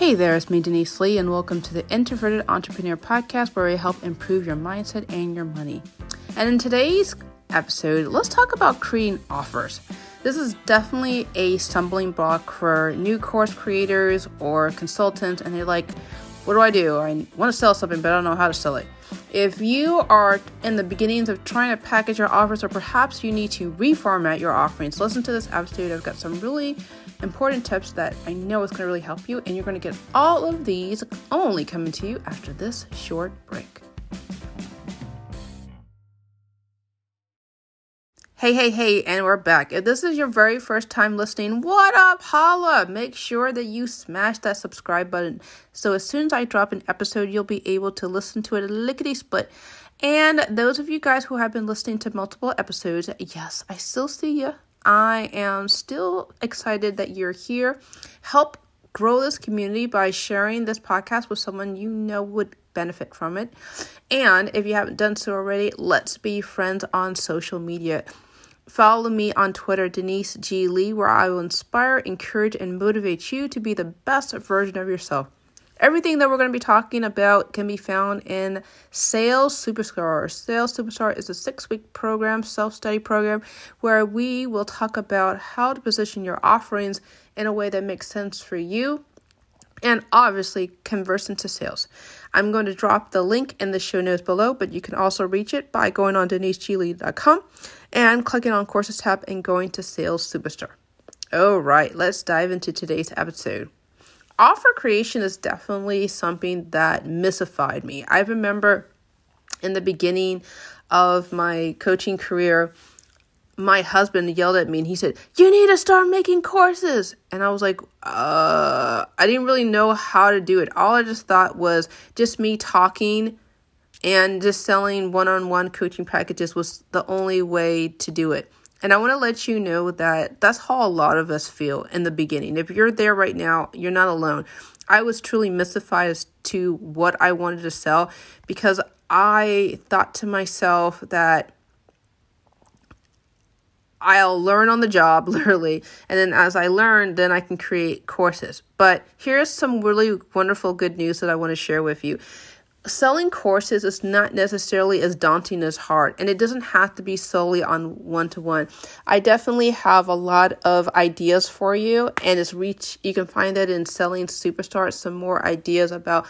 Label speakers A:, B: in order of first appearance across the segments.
A: Hey there, it's me, Denise Lee, and welcome to the Introverted Entrepreneur Podcast, where we help improve your mindset and your money. And in today's episode, let's talk about creating offers. This is definitely a stumbling block for new course creators or consultants, and they're like, What do I do? I want to sell something, but I don't know how to sell it. If you are in the beginnings of trying to package your offers, or perhaps you need to reformat your offerings, listen to this episode. I've got some really important tips that I know is going to really help you, and you're going to get all of these only coming to you after this short break. Hey, hey, hey, and we're back. If this is your very first time listening, what up, holla? Make sure that you smash that subscribe button so as soon as I drop an episode, you'll be able to listen to it lickety split. And those of you guys who have been listening to multiple episodes, yes, I still see you. I am still excited that you're here. Help grow this community by sharing this podcast with someone you know would benefit from it. And if you haven't done so already, let's be friends on social media. Follow me on Twitter, Denise G. Lee, where I will inspire, encourage, and motivate you to be the best version of yourself. Everything that we're going to be talking about can be found in Sales Superstar. Sales Superstar is a six week program, self study program, where we will talk about how to position your offerings in a way that makes sense for you and obviously converse into sales. I'm going to drop the link in the show notes below, but you can also reach it by going on deniseglee.com and clicking on courses tab and going to Sales Superstar. All right, let's dive into today's episode. Offer creation is definitely something that mystified me. I remember in the beginning of my coaching career, my husband yelled at me and he said, You need to start making courses. And I was like, uh, I didn't really know how to do it. All I just thought was just me talking and just selling one on one coaching packages was the only way to do it. And I want to let you know that that's how a lot of us feel in the beginning. If you're there right now, you're not alone. I was truly mystified as to what I wanted to sell because I thought to myself that I'll learn on the job, literally. And then as I learn, then I can create courses. But here's some really wonderful good news that I want to share with you selling courses is not necessarily as daunting as hard and it doesn't have to be solely on one to one i definitely have a lot of ideas for you and it's reach you can find that in selling superstar some more ideas about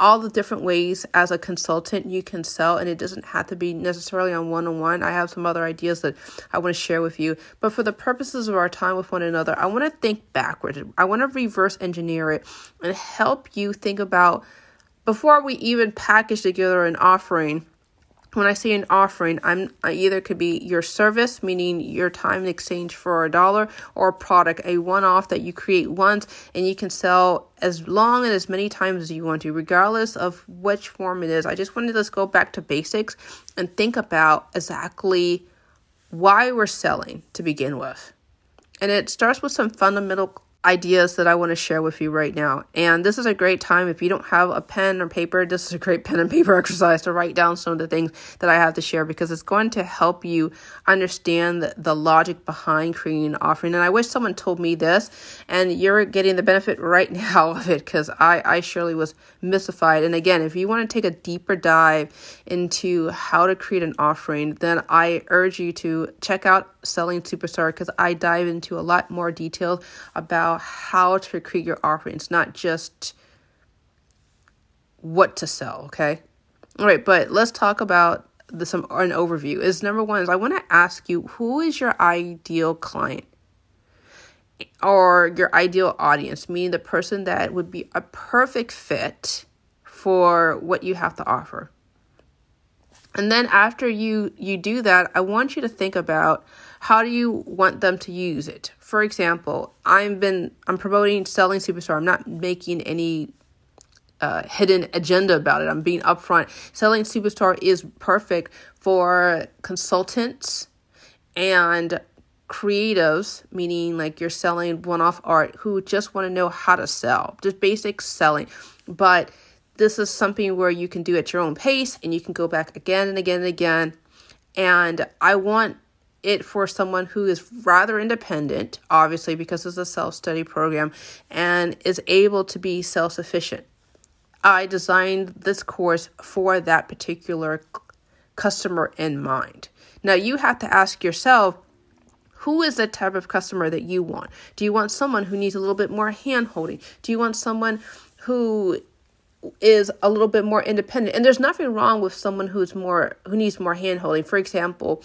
A: all the different ways as a consultant you can sell and it doesn't have to be necessarily on one-on-one. I have some other ideas that i want to share with you. But for the purposes of our time with one another i want to think backwards. I want to reverse engineer it and help you think about before we even package together an offering, when I say an offering, I'm I either could be your service, meaning your time in exchange for a dollar, or a product, a one-off that you create once and you can sell as long and as many times as you want to, regardless of which form it is. I just wanted to go back to basics and think about exactly why we're selling to begin with. And it starts with some fundamental ideas that I want to share with you right now. And this is a great time if you don't have a pen or paper, this is a great pen and paper exercise to write down some of the things that I have to share because it's going to help you understand the, the logic behind creating an offering. And I wish someone told me this and you're getting the benefit right now of it because I, I surely was mystified. And again, if you want to take a deeper dive into how to create an offering, then I urge you to check out Selling Superstar because I dive into a lot more details about how to create your offerings, not just what to sell. Okay. All right, but let's talk about the some an overview. Is number one is I want to ask you who is your ideal client or your ideal audience, meaning the person that would be a perfect fit for what you have to offer. And then after you you do that, I want you to think about how do you want them to use it? For example, I'm been I'm promoting selling superstar. I'm not making any uh, hidden agenda about it. I'm being upfront. Selling superstar is perfect for consultants and creatives, meaning like you're selling one off art, who just want to know how to sell, just basic selling. But this is something where you can do at your own pace and you can go back again and again and again. And I want it for someone who is rather independent, obviously, because it's a self study program, and is able to be self sufficient. I designed this course for that particular customer in mind. Now, you have to ask yourself who is the type of customer that you want? Do you want someone who needs a little bit more hand holding? Do you want someone who is a little bit more independent? And there's nothing wrong with someone who's more who needs more hand holding. For example,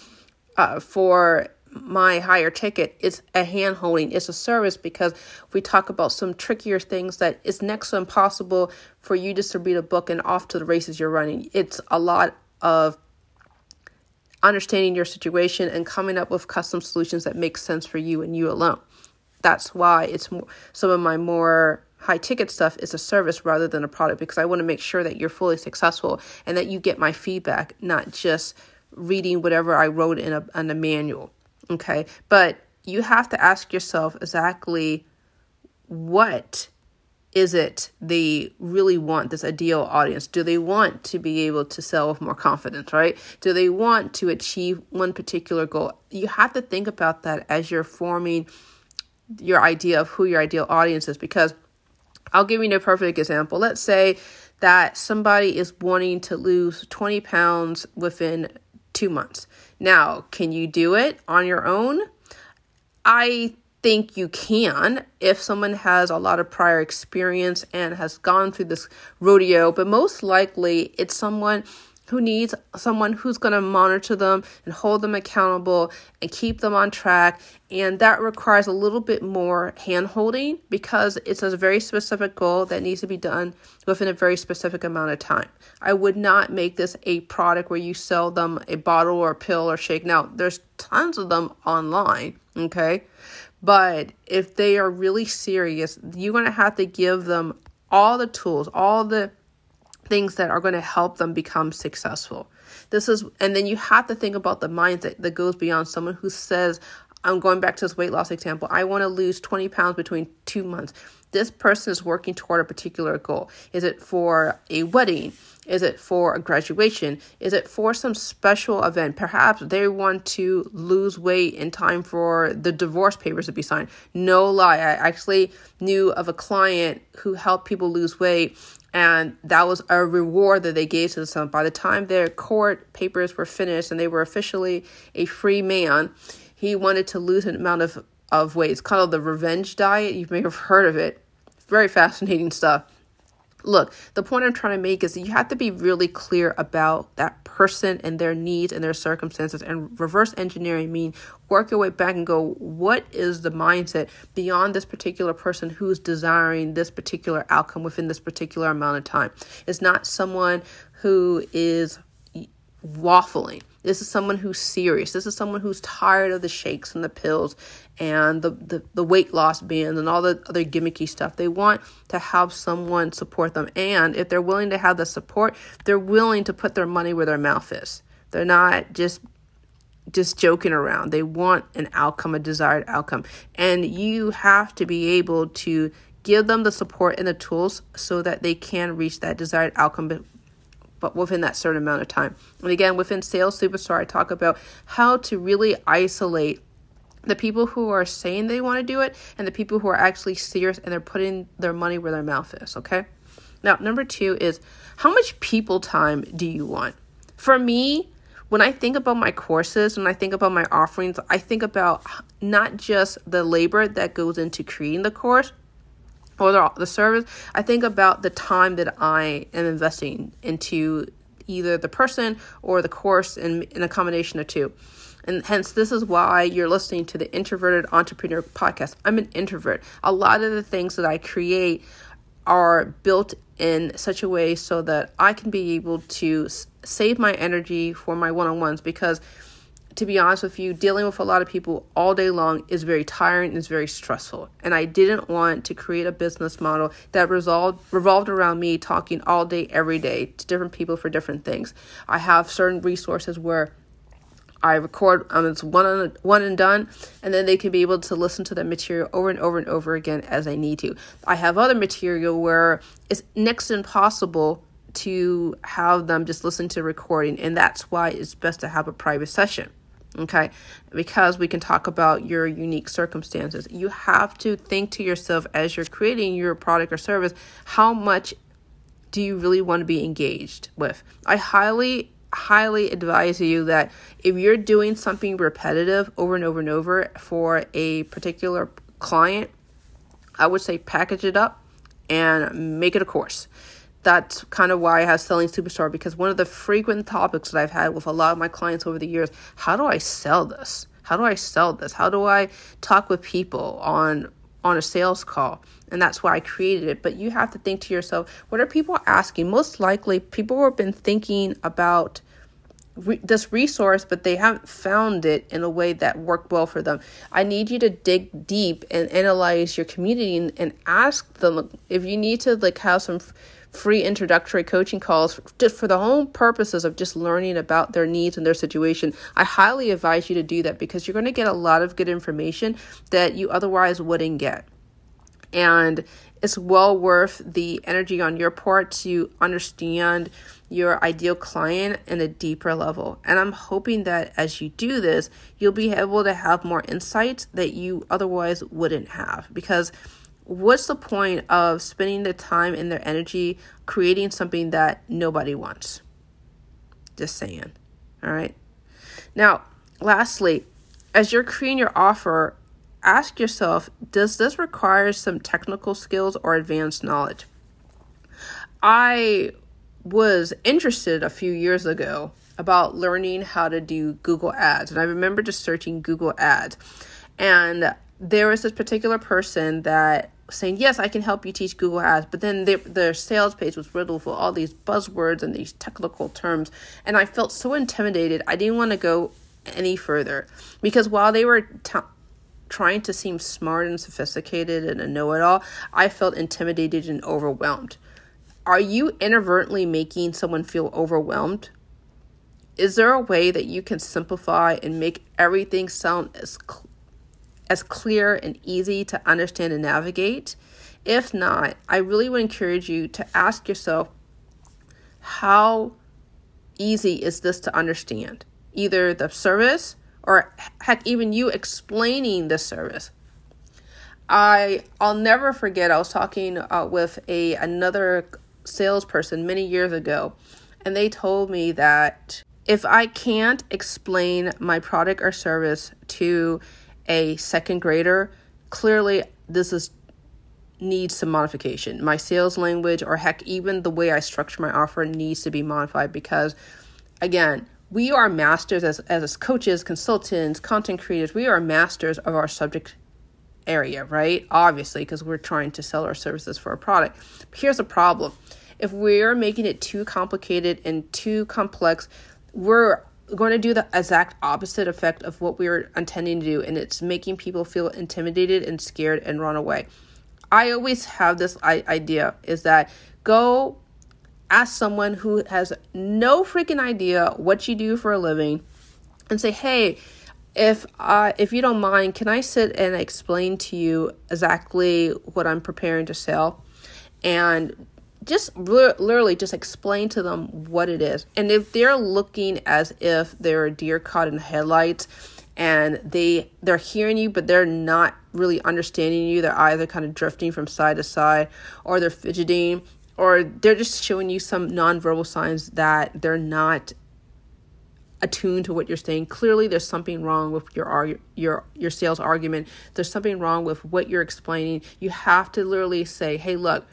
A: uh, for my higher ticket it's a hand holding. It's a service because we talk about some trickier things that it's next to impossible for you just to read a book and off to the races you're running. It's a lot of understanding your situation and coming up with custom solutions that make sense for you and you alone. That's why it's more, some of my more high ticket stuff is a service rather than a product because i want to make sure that you're fully successful and that you get my feedback not just reading whatever I wrote in a, in a manual. Okay. But you have to ask yourself exactly what is it they really want this ideal audience? Do they want to be able to sell with more confidence, right? Do they want to achieve one particular goal? You have to think about that as you're forming your idea of who your ideal audience is because I'll give you a perfect example. Let's say that somebody is wanting to lose 20 pounds within two months. Now, can you do it on your own? I think you can if someone has a lot of prior experience and has gone through this rodeo, but most likely it's someone who needs someone who's going to monitor them and hold them accountable and keep them on track. And that requires a little bit more hand holding because it's a very specific goal that needs to be done within a very specific amount of time. I would not make this a product where you sell them a bottle or a pill or shake. Now, there's tons of them online, okay? But if they are really serious, you're going to have to give them all the tools, all the things that are going to help them become successful. This is, and then you have to think about the mindset that goes beyond someone who says, I'm going back to this weight loss example. I want to lose 20 pounds between two months. This person is working toward a particular goal. Is it for a wedding? Is it for a graduation? Is it for some special event? Perhaps they want to lose weight in time for the divorce papers to be signed. No lie, I actually knew of a client who helped people lose weight and that was a reward that they gave to them. By the time their court papers were finished and they were officially a free man, he wanted to lose an amount of, of weight. It's called the revenge diet. You may have heard of it. Very fascinating stuff. Look, the point I'm trying to make is you have to be really clear about that person and their needs and their circumstances. And reverse engineering mean work your way back and go, what is the mindset beyond this particular person who's desiring this particular outcome within this particular amount of time? It's not someone who is waffling. This is someone who's serious. This is someone who's tired of the shakes and the pills and the, the, the weight loss bands and all the other gimmicky stuff. They want to have someone support them. And if they're willing to have the support, they're willing to put their money where their mouth is. They're not just just joking around. They want an outcome, a desired outcome. And you have to be able to give them the support and the tools so that they can reach that desired outcome but within that certain amount of time. And again, within Sales Superstar, I talk about how to really isolate the people who are saying they want to do it and the people who are actually serious and they're putting their money where their mouth is, okay? Now, number two is how much people time do you want? For me, when I think about my courses, when I think about my offerings, I think about not just the labor that goes into creating the course or the, the service, I think about the time that I am investing into either the person or the course in, in a combination of two. And hence, this is why you're listening to the Introverted Entrepreneur podcast. I'm an introvert. A lot of the things that I create are built in such a way so that I can be able to save my energy for my one on ones because to be honest with you, dealing with a lot of people all day long is very tiring and is very stressful. And I didn't want to create a business model that resolved, revolved around me talking all day, every day to different people for different things. I have certain resources where I record um, it's one on one and done, and then they can be able to listen to the material over and over and over again as they need to. I have other material where it's next to impossible to have them just listen to recording, and that's why it's best to have a private session. Okay? Because we can talk about your unique circumstances. You have to think to yourself as you're creating your product or service, how much do you really want to be engaged with? I highly highly advise you that if you're doing something repetitive over and over and over for a particular client, I would say package it up and make it a course that's kind of why I have Selling Superstar because one of the frequent topics that I've had with a lot of my clients over the years how do I sell this? How do I sell this? How do I talk with people on on a sales call? And that's why I created it. But you have to think to yourself, what are people asking? Most likely, people have been thinking about re- this resource, but they haven't found it in a way that worked well for them. I need you to dig deep and analyze your community and, and ask them if you need to like have some free introductory coaching calls just for the whole purposes of just learning about their needs and their situation. I highly advise you to do that because you're going to get a lot of good information that you otherwise wouldn't get. And it's well worth the energy on your part to understand your ideal client in a deeper level. And I'm hoping that as you do this, you'll be able to have more insights that you otherwise wouldn't have because what's the point of spending the time and their energy creating something that nobody wants? Just saying. All right. Now, lastly, as you're creating your offer, ask yourself does this require some technical skills or advanced knowledge? I was interested a few years ago about learning how to do Google Ads, and I remember just searching Google Ads. And there was this particular person that saying, Yes, I can help you teach Google Ads. But then their, their sales page was riddled with all these buzzwords and these technical terms. And I felt so intimidated. I didn't want to go any further because while they were t- trying to seem smart and sophisticated and a know it all, I felt intimidated and overwhelmed. Are you inadvertently making someone feel overwhelmed? Is there a way that you can simplify and make everything sound as cl- as clear and easy to understand and navigate? If not, I really would encourage you to ask yourself how easy is this to understand? Either the service or heck, even you explaining the service. I I'll never forget. I was talking uh, with a another salesperson many years ago, and they told me that if I can't explain my product or service to a second grader, clearly this is needs some modification. My sales language or heck even the way I structure my offer needs to be modified because again, we are masters as as coaches, consultants, content creators, we are masters of our subject area, right? Obviously, because we're trying to sell our services for a product. But here's the problem. If we're making it too complicated and too complex, we're going to do the exact opposite effect of what we were intending to do, and it's making people feel intimidated and scared and run away. I always have this idea is that go ask someone who has no freaking idea what you do for a living and say, "Hey, if uh, if you don't mind, can I sit and explain to you exactly what I'm preparing to sell?" And just literally just explain to them what it is. And if they're looking as if they're a deer caught in headlights and they they're hearing you but they're not really understanding you, they're either kind of drifting from side to side or they're fidgeting or they're just showing you some nonverbal signs that they're not attuned to what you're saying. Clearly, there's something wrong with your your your sales argument. There's something wrong with what you're explaining. You have to literally say, "Hey, look,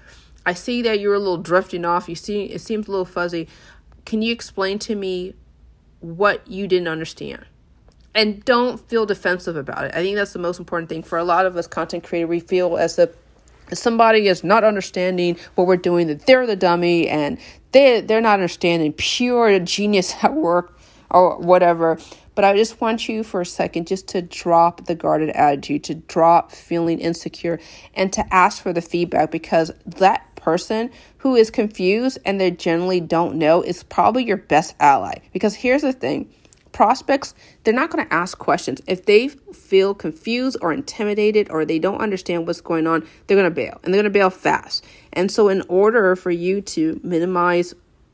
A: I see that you're a little drifting off. You see, it seems a little fuzzy. Can you explain to me what you didn't understand?" And don't feel defensive about it. I think that's the most important thing for a lot of us content creators. We feel as if somebody is not understanding what we're doing, that they're the dummy and they they're not understanding pure genius at work or whatever. But I just want you for a second just to drop the guarded attitude, to drop feeling insecure, and to ask for the feedback because that person who is confused and they generally don't know is probably your best ally. Because here's the thing prospects, they're not going to ask questions. If they feel confused or intimidated or they don't understand what's going on, they're going to bail and they're going to bail fast. And so, in order for you to minimize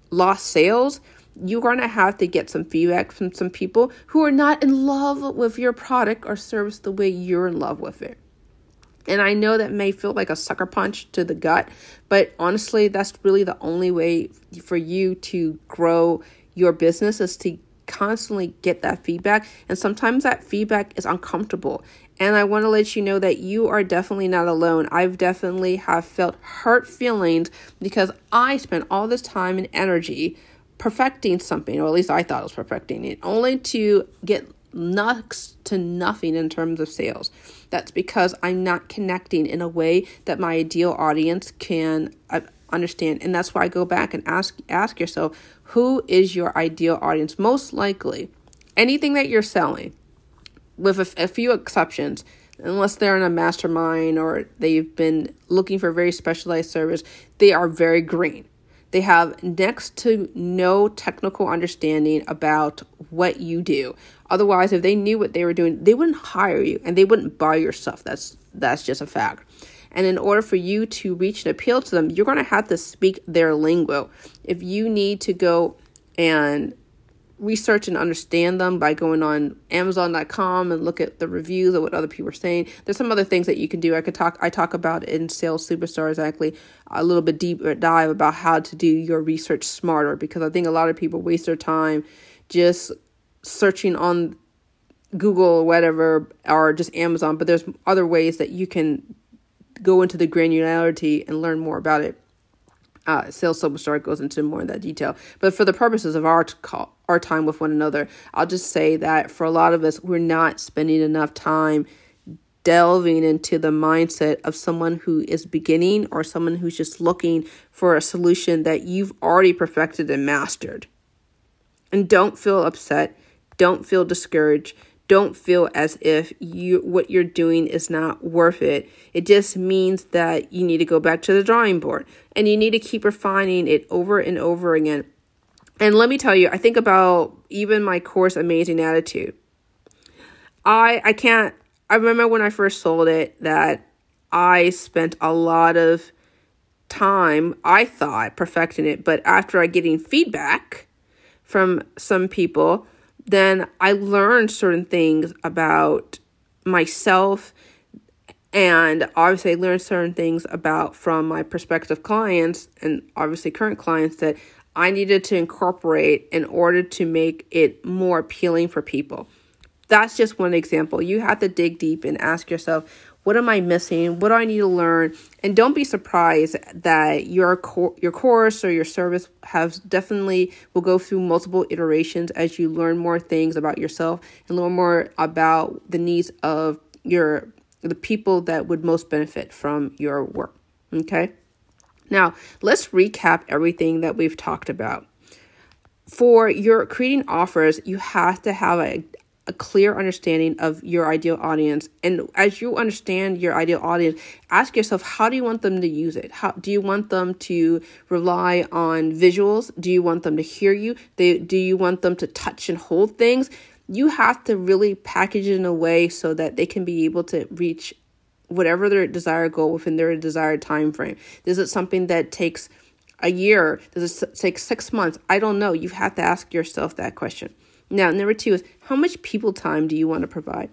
A: lost sales, you're going to have to get some feedback from some people who are not in love with your product or service the way you're in love with it. And I know that may feel like a sucker punch to the gut, but honestly, that's really the only way for you to grow your business is to constantly get that feedback. And sometimes that feedback is uncomfortable. And I want to let you know that you are definitely not alone. I've definitely have felt hurt feelings because I spent all this time and energy perfecting something, or at least I thought I was perfecting it, only to get next to nothing in terms of sales. That's because I'm not connecting in a way that my ideal audience can uh, understand. And that's why I go back and ask ask yourself, who is your ideal audience? Most likely, anything that you're selling, with a, a few exceptions, unless they're in a mastermind or they've been looking for very specialized service, they are very green. They have next to no technical understanding about what you do. Otherwise, if they knew what they were doing, they wouldn't hire you and they wouldn't buy your stuff. That's that's just a fact. And in order for you to reach and appeal to them, you're going to have to speak their lingo. If you need to go and research and understand them by going on amazon.com and look at the reviews of what other people are saying. There's some other things that you can do. I could talk i talk about in sales superstar exactly a little bit deeper dive about how to do your research smarter because i think a lot of people waste their time just searching on google or whatever or just amazon but there's other ways that you can go into the granularity and learn more about it uh, sales superstar goes into more in that detail. But for the purposes of our call, our time with one another, I'll just say that for a lot of us, we're not spending enough time delving into the mindset of someone who is beginning or someone who's just looking for a solution that you've already perfected and mastered. And don't feel upset. Don't feel discouraged don't feel as if you what you're doing is not worth it. It just means that you need to go back to the drawing board and you need to keep refining it over and over again. And let me tell you, I think about even my course Amazing Attitude. I I can't I remember when I first sold it that I spent a lot of time I thought perfecting it, but after I getting feedback from some people, then I learned certain things about myself and obviously I learned certain things about from my prospective clients and obviously current clients that I needed to incorporate in order to make it more appealing for people. That's just one example. You have to dig deep and ask yourself, what am I missing? What do I need to learn? And don't be surprised that your your course or your service has definitely will go through multiple iterations as you learn more things about yourself and learn more about the needs of your the people that would most benefit from your work. Okay? Now, let's recap everything that we've talked about. For your creating offers, you have to have a, a clear understanding of your ideal audience. And as you understand your ideal audience, ask yourself how do you want them to use it? How do you want them to rely on visuals? Do you want them to hear you? They, do you want them to touch and hold things? You have to really package it in a way so that they can be able to reach whatever their desired goal within their desired time frame. Is it something that takes a year? Does it take six months? I don't know. You have to ask yourself that question. Now, number two is how much people time do you want to provide?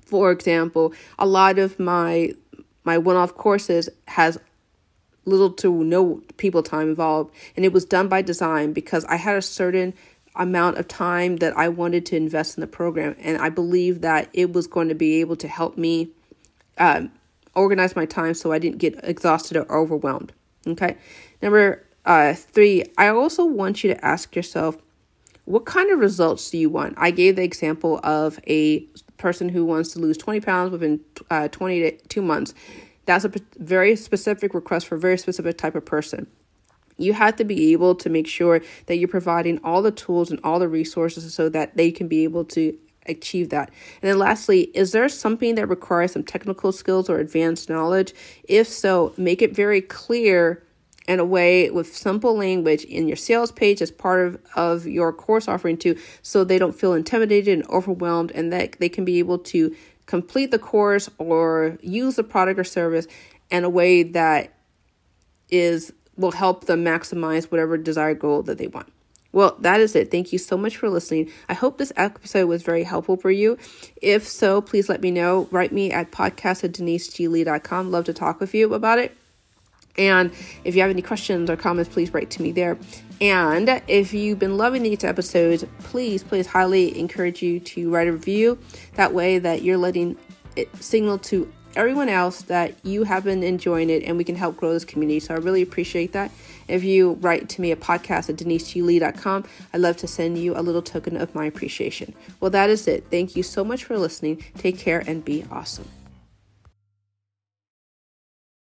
A: For example, a lot of my my one-off courses has little to no people time involved, and it was done by design because I had a certain amount of time that I wanted to invest in the program, and I believe that it was going to be able to help me um, organize my time so I didn't get exhausted or overwhelmed. Okay, number uh, three, I also want you to ask yourself what kind of results do you want? I gave the example of a person who wants to lose 20 pounds within uh, 22 months. That's a very specific request for a very specific type of person. You have to be able to make sure that you're providing all the tools and all the resources so that they can be able to achieve that. And then lastly, is there something that requires some technical skills or advanced knowledge? If so, make it very clear in a way with simple language in your sales page as part of, of your course offering too, so they don't feel intimidated and overwhelmed and that they can be able to complete the course or use the product or service in a way that is will help them maximize whatever desired goal that they want. Well, that is it. Thank you so much for listening. I hope this episode was very helpful for you. If so, please let me know. Write me at podcast at deniseglee.com. Love to talk with you about it. And if you have any questions or comments, please write to me there. And if you've been loving these episodes, please, please highly encourage you to write a review. That way that you're letting it signal to everyone else that you have been enjoying it and we can help grow this community. So I really appreciate that. If you write to me at podcast at deniseglee.com, I'd love to send you a little token of my appreciation. Well, that is it. Thank you so much for listening. Take care and be awesome.